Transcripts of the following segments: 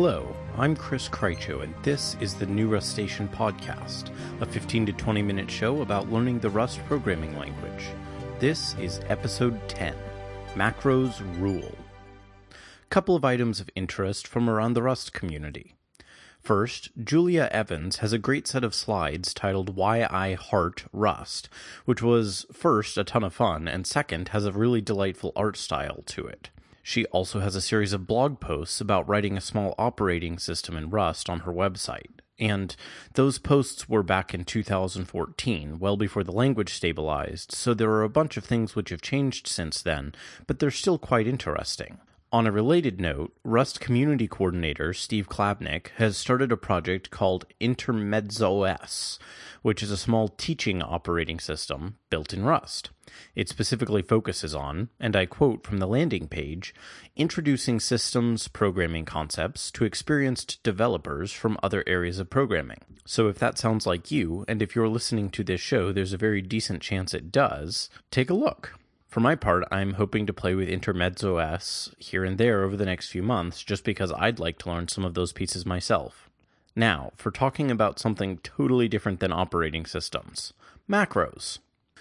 Hello, I'm Chris Krycho, and this is the New Rustacean podcast, a 15 to 20 minute show about learning the Rust programming language. This is episode 10 Macros Rule. Couple of items of interest from around the Rust community. First, Julia Evans has a great set of slides titled Why I Heart Rust, which was first a ton of fun, and second has a really delightful art style to it. She also has a series of blog posts about writing a small operating system in Rust on her website. And those posts were back in 2014, well before the language stabilized, so there are a bunch of things which have changed since then, but they're still quite interesting. On a related note, Rust community coordinator Steve Klabnik has started a project called IntermezOS, which is a small teaching operating system built in Rust. It specifically focuses on, and I quote from the landing page, introducing systems programming concepts to experienced developers from other areas of programming. So if that sounds like you, and if you're listening to this show, there's a very decent chance it does, take a look. For my part, I'm hoping to play with IntermezOS here and there over the next few months just because I'd like to learn some of those pieces myself. Now, for talking about something totally different than operating systems macros.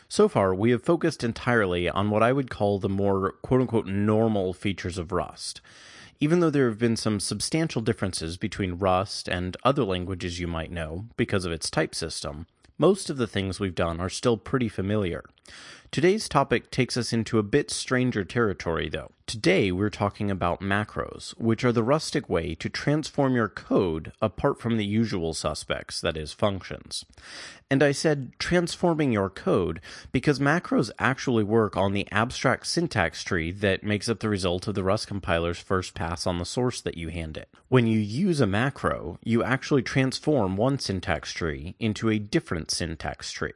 So far, we have focused entirely on what I would call the more quote unquote normal features of Rust. Even though there have been some substantial differences between Rust and other languages you might know because of its type system, most of the things we've done are still pretty familiar. Today's topic takes us into a bit stranger territory, though. Today, we're talking about macros, which are the rustic way to transform your code apart from the usual suspects, that is, functions. And I said transforming your code because macros actually work on the abstract syntax tree that makes up the result of the Rust compiler's first pass on the source that you hand it. When you use a macro, you actually transform one syntax tree into a different syntax tree.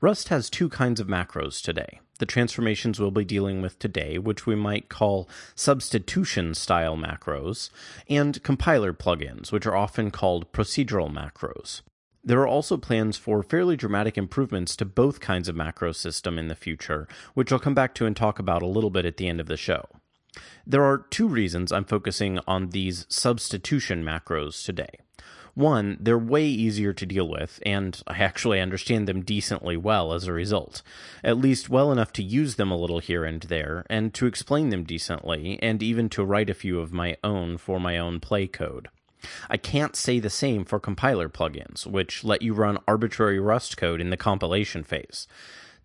Rust has two kinds of macros today. The transformations we'll be dealing with today, which we might call substitution style macros, and compiler plugins, which are often called procedural macros. There are also plans for fairly dramatic improvements to both kinds of macro system in the future, which I'll come back to and talk about a little bit at the end of the show. There are two reasons I'm focusing on these substitution macros today. One, they're way easier to deal with, and I actually understand them decently well as a result. At least well enough to use them a little here and there, and to explain them decently, and even to write a few of my own for my own play code. I can't say the same for compiler plugins, which let you run arbitrary Rust code in the compilation phase.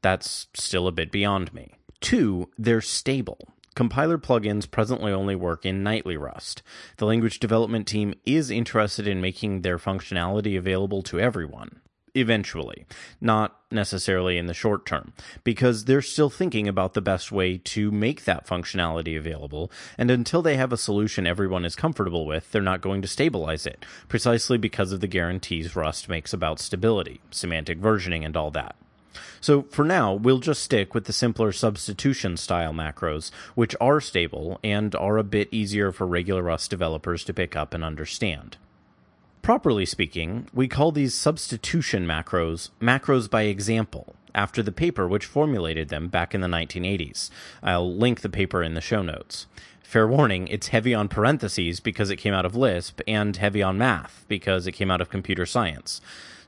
That's still a bit beyond me. Two, they're stable. Compiler plugins presently only work in nightly Rust. The language development team is interested in making their functionality available to everyone. Eventually, not necessarily in the short term, because they're still thinking about the best way to make that functionality available, and until they have a solution everyone is comfortable with, they're not going to stabilize it, precisely because of the guarantees Rust makes about stability, semantic versioning, and all that. So for now, we'll just stick with the simpler substitution style macros, which are stable and are a bit easier for regular Rust developers to pick up and understand. Properly speaking, we call these substitution macros macros by example, after the paper which formulated them back in the 1980s. I'll link the paper in the show notes. Fair warning, it's heavy on parentheses because it came out of Lisp, and heavy on math because it came out of computer science.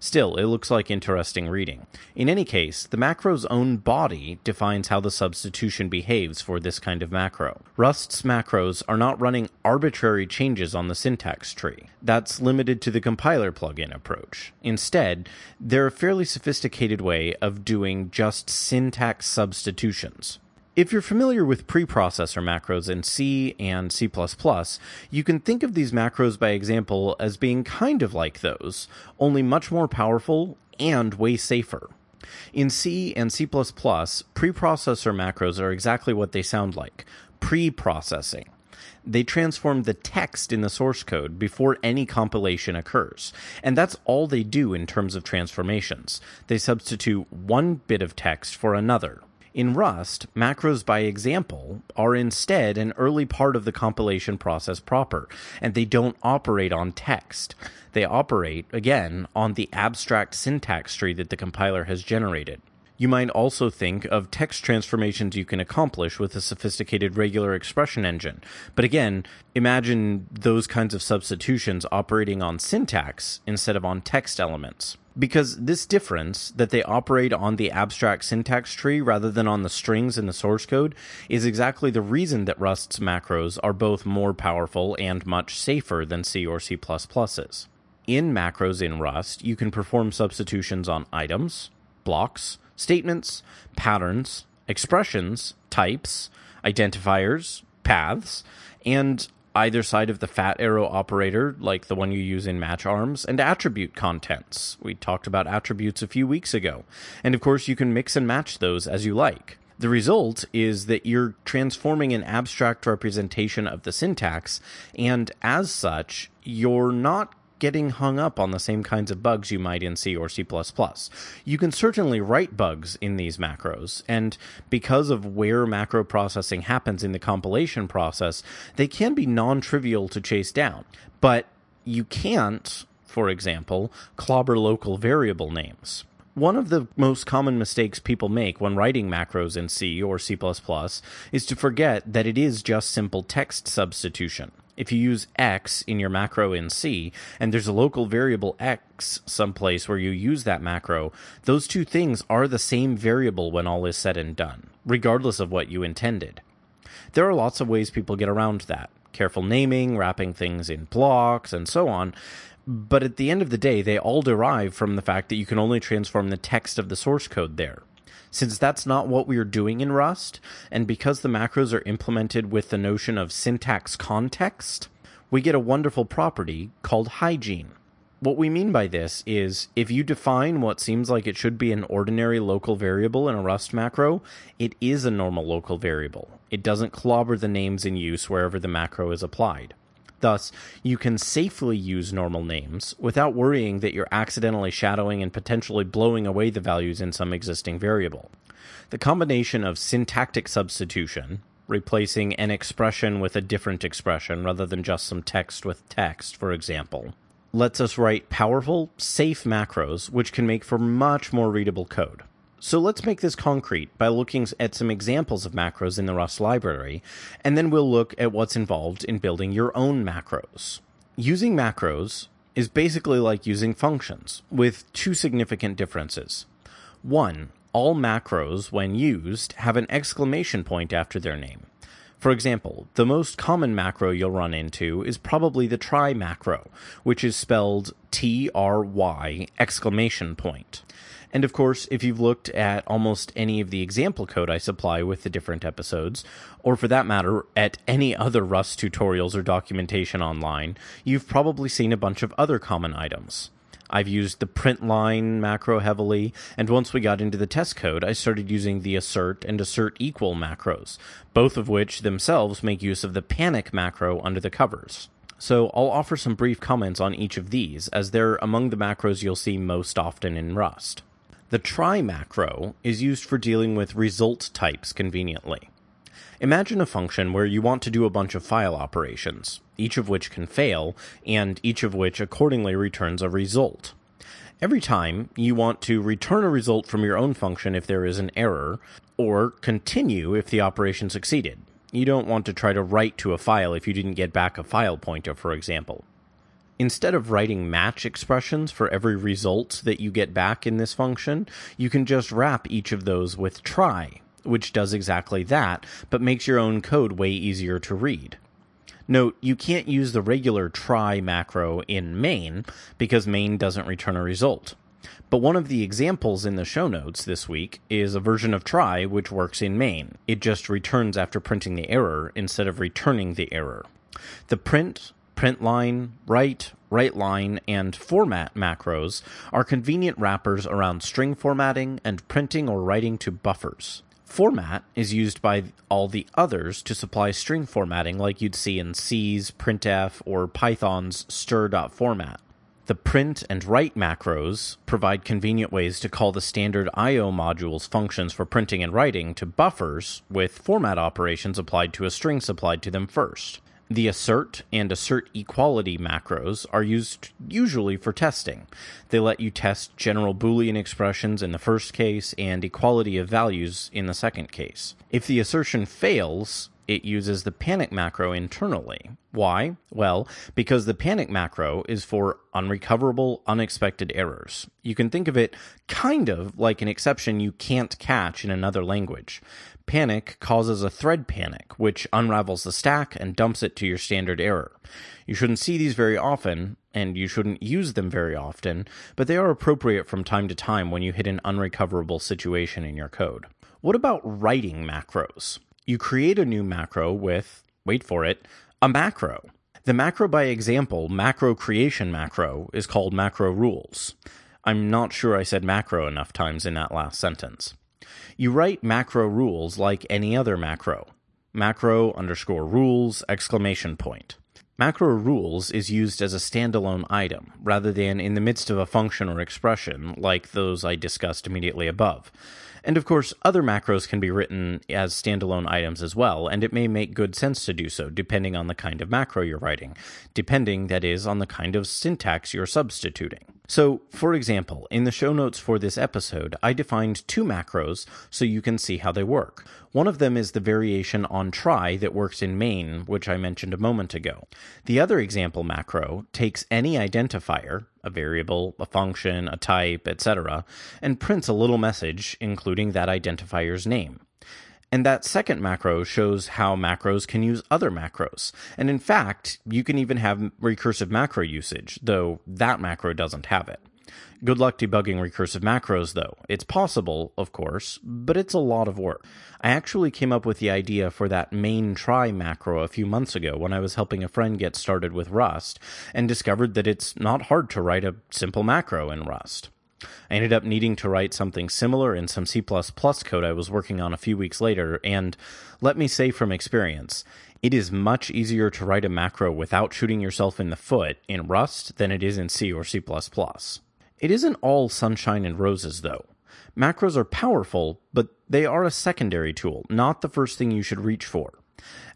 Still, it looks like interesting reading. In any case, the macro's own body defines how the substitution behaves for this kind of macro. Rust's macros are not running arbitrary changes on the syntax tree. That's limited to the compiler plugin approach. Instead, they're a fairly sophisticated way of doing just syntax substitutions. If you're familiar with preprocessor macros in C and C++, you can think of these macros by example as being kind of like those, only much more powerful and way safer. In C and C++, preprocessor macros are exactly what they sound like, pre-processing. They transform the text in the source code before any compilation occurs. And that's all they do in terms of transformations. They substitute one bit of text for another, in Rust, macros by example are instead an early part of the compilation process proper, and they don't operate on text. They operate, again, on the abstract syntax tree that the compiler has generated. You might also think of text transformations you can accomplish with a sophisticated regular expression engine. But again, imagine those kinds of substitutions operating on syntax instead of on text elements. Because this difference, that they operate on the abstract syntax tree rather than on the strings in the source code, is exactly the reason that Rust's macros are both more powerful and much safer than C or C++'s. In macros in Rust, you can perform substitutions on items, blocks, statements, patterns, expressions, types, identifiers, paths, and either side of the fat arrow operator, like the one you use in match arms, and attribute contents. We talked about attributes a few weeks ago. And of course, you can mix and match those as you like. The result is that you're transforming an abstract representation of the syntax, and as such, you're not getting hung up on the same kinds of bugs you might in C or C++. You can certainly write bugs in these macros, and because of where macro processing happens in the compilation process, they can be non-trivial to chase down. But you can't, for example, clobber local variable names. One of the most common mistakes people make when writing macros in C or C++ is to forget that it is just simple text substitution if you use x in your macro in C, and there's a local variable x someplace where you use that macro, those two things are the same variable when all is said and done, regardless of what you intended. There are lots of ways people get around that careful naming, wrapping things in blocks, and so on. But at the end of the day, they all derive from the fact that you can only transform the text of the source code there. Since that's not what we are doing in Rust, and because the macros are implemented with the notion of syntax context, we get a wonderful property called hygiene. What we mean by this is if you define what seems like it should be an ordinary local variable in a Rust macro, it is a normal local variable. It doesn't clobber the names in use wherever the macro is applied. Thus, you can safely use normal names without worrying that you're accidentally shadowing and potentially blowing away the values in some existing variable. The combination of syntactic substitution, replacing an expression with a different expression rather than just some text with text, for example, lets us write powerful, safe macros which can make for much more readable code. So let's make this concrete by looking at some examples of macros in the Rust library, and then we'll look at what's involved in building your own macros. Using macros is basically like using functions, with two significant differences. One, all macros, when used, have an exclamation point after their name. For example, the most common macro you'll run into is probably the try macro, which is spelled T R Y exclamation point. And of course, if you've looked at almost any of the example code I supply with the different episodes, or for that matter, at any other Rust tutorials or documentation online, you've probably seen a bunch of other common items. I've used the print line macro heavily, and once we got into the test code, I started using the assert and assert equal macros, both of which themselves make use of the panic macro under the covers. So I'll offer some brief comments on each of these, as they're among the macros you'll see most often in Rust. The try macro is used for dealing with result types conveniently. Imagine a function where you want to do a bunch of file operations, each of which can fail, and each of which accordingly returns a result. Every time you want to return a result from your own function if there is an error, or continue if the operation succeeded. You don't want to try to write to a file if you didn't get back a file pointer, for example. Instead of writing match expressions for every result that you get back in this function, you can just wrap each of those with try, which does exactly that, but makes your own code way easier to read. Note, you can't use the regular try macro in main because main doesn't return a result. But one of the examples in the show notes this week is a version of try which works in main. It just returns after printing the error instead of returning the error. The print print line, write, write line, and format macros are convenient wrappers around string formatting and printing or writing to buffers. Format is used by all the others to supply string formatting like you'd see in C's, printf, or Python's str.format. The print and write macros provide convenient ways to call the standard I.O. module's functions for printing and writing to buffers with format operations applied to a string supplied to them first. The assert and assert equality macros are used usually for testing. They let you test general Boolean expressions in the first case and equality of values in the second case. If the assertion fails, it uses the panic macro internally. Why? Well, because the panic macro is for unrecoverable, unexpected errors. You can think of it kind of like an exception you can't catch in another language. Panic causes a thread panic, which unravels the stack and dumps it to your standard error. You shouldn't see these very often, and you shouldn't use them very often, but they are appropriate from time to time when you hit an unrecoverable situation in your code. What about writing macros? You create a new macro with, wait for it, a macro. The macro by example, macro creation macro, is called macro rules. I'm not sure I said macro enough times in that last sentence. You write macro rules like any other macro. Macro underscore rules exclamation point. Macro rules is used as a standalone item, rather than in the midst of a function or expression like those I discussed immediately above. And of course, other macros can be written as standalone items as well, and it may make good sense to do so, depending on the kind of macro you're writing, depending, that is, on the kind of syntax you're substituting. So, for example, in the show notes for this episode, I defined two macros so you can see how they work. One of them is the variation on try that works in main, which I mentioned a moment ago. The other example macro takes any identifier, a variable, a function, a type, etc., and prints a little message including that identifier's name. And that second macro shows how macros can use other macros. And in fact, you can even have recursive macro usage, though that macro doesn't have it. Good luck debugging recursive macros, though. It's possible, of course, but it's a lot of work. I actually came up with the idea for that main try macro a few months ago when I was helping a friend get started with Rust and discovered that it's not hard to write a simple macro in Rust. I ended up needing to write something similar in some C code I was working on a few weeks later, and let me say from experience, it is much easier to write a macro without shooting yourself in the foot in Rust than it is in C or C. It isn't all sunshine and roses, though. Macros are powerful, but they are a secondary tool, not the first thing you should reach for.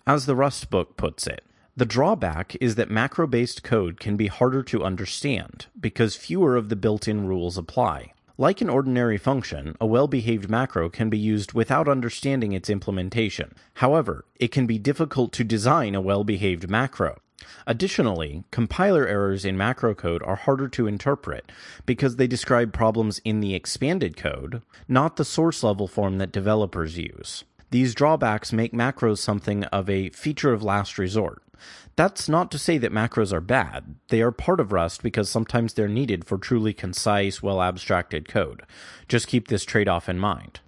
As the Rust book puts it, the drawback is that macro based code can be harder to understand because fewer of the built in rules apply. Like an ordinary function, a well behaved macro can be used without understanding its implementation. However, it can be difficult to design a well behaved macro. Additionally, compiler errors in macro code are harder to interpret because they describe problems in the expanded code, not the source level form that developers use. These drawbacks make macros something of a feature of last resort. That's not to say that macros are bad. They are part of Rust because sometimes they're needed for truly concise, well abstracted code. Just keep this trade off in mind.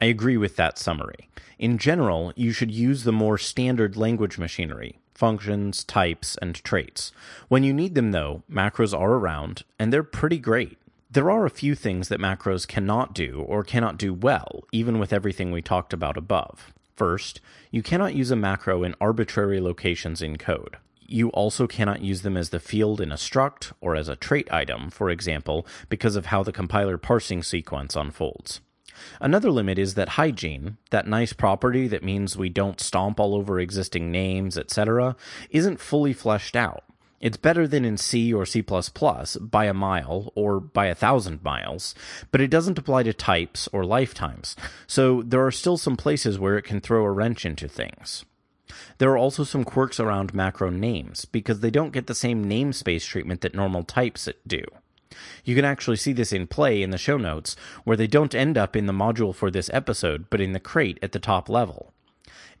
I agree with that summary. In general, you should use the more standard language machinery, functions, types, and traits. When you need them, though, macros are around, and they're pretty great. There are a few things that macros cannot do or cannot do well, even with everything we talked about above. First, you cannot use a macro in arbitrary locations in code. You also cannot use them as the field in a struct or as a trait item, for example, because of how the compiler parsing sequence unfolds. Another limit is that hygiene, that nice property that means we don't stomp all over existing names, etc., isn't fully fleshed out. It's better than in C or C++ by a mile or by a thousand miles, but it doesn't apply to types or lifetimes, so there are still some places where it can throw a wrench into things. There are also some quirks around macro names, because they don't get the same namespace treatment that normal types do. You can actually see this in play in the show notes, where they don't end up in the module for this episode, but in the crate at the top level.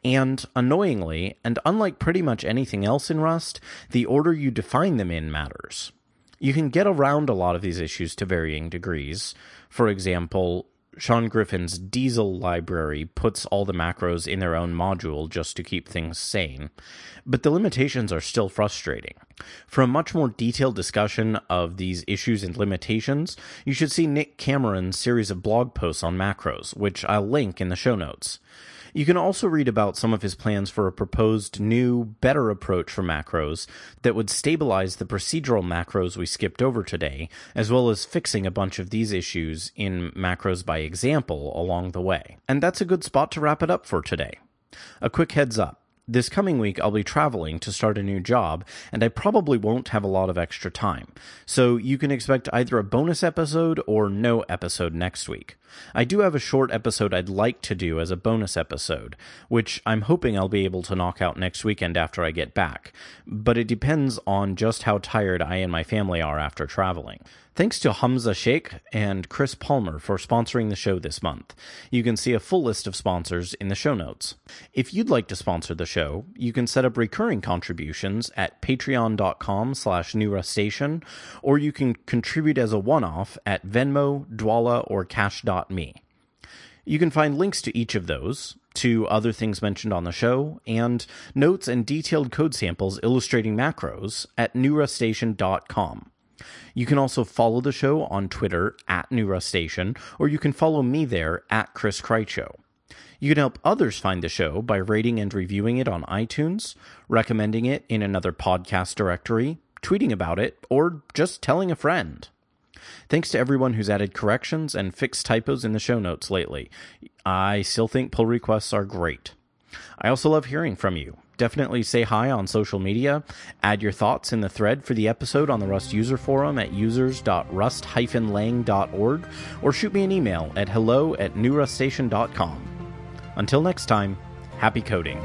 And annoyingly, and unlike pretty much anything else in Rust, the order you define them in matters. You can get around a lot of these issues to varying degrees. For example, Sean Griffin's Diesel library puts all the macros in their own module just to keep things sane, but the limitations are still frustrating. For a much more detailed discussion of these issues and limitations, you should see Nick Cameron's series of blog posts on macros, which I'll link in the show notes. You can also read about some of his plans for a proposed new, better approach for macros that would stabilize the procedural macros we skipped over today, as well as fixing a bunch of these issues in macros by example along the way. And that's a good spot to wrap it up for today. A quick heads up. This coming week, I'll be traveling to start a new job, and I probably won't have a lot of extra time. So you can expect either a bonus episode or no episode next week. I do have a short episode I'd like to do as a bonus episode, which I'm hoping I'll be able to knock out next weekend after I get back, but it depends on just how tired I and my family are after traveling. Thanks to Hamza Sheikh and Chris Palmer for sponsoring the show this month. You can see a full list of sponsors in the show notes. If you'd like to sponsor the show, you can set up recurring contributions at patreon.com slash newrustacean, or you can contribute as a one-off at Venmo, Dwolla, or Cash.me. You can find links to each of those, to other things mentioned on the show, and notes and detailed code samples illustrating macros at newrustacean.com. You can also follow the show on Twitter at NewRustacean, or you can follow me there at Chris Krycho. You can help others find the show by rating and reviewing it on iTunes, recommending it in another podcast directory, tweeting about it, or just telling a friend. Thanks to everyone who's added corrections and fixed typos in the show notes lately. I still think pull requests are great. I also love hearing from you definitely say hi on social media. Add your thoughts in the thread for the episode on the Rust user forum at users.rust-lang.org or shoot me an email at hello at newrustacean.com. Until next time, happy coding.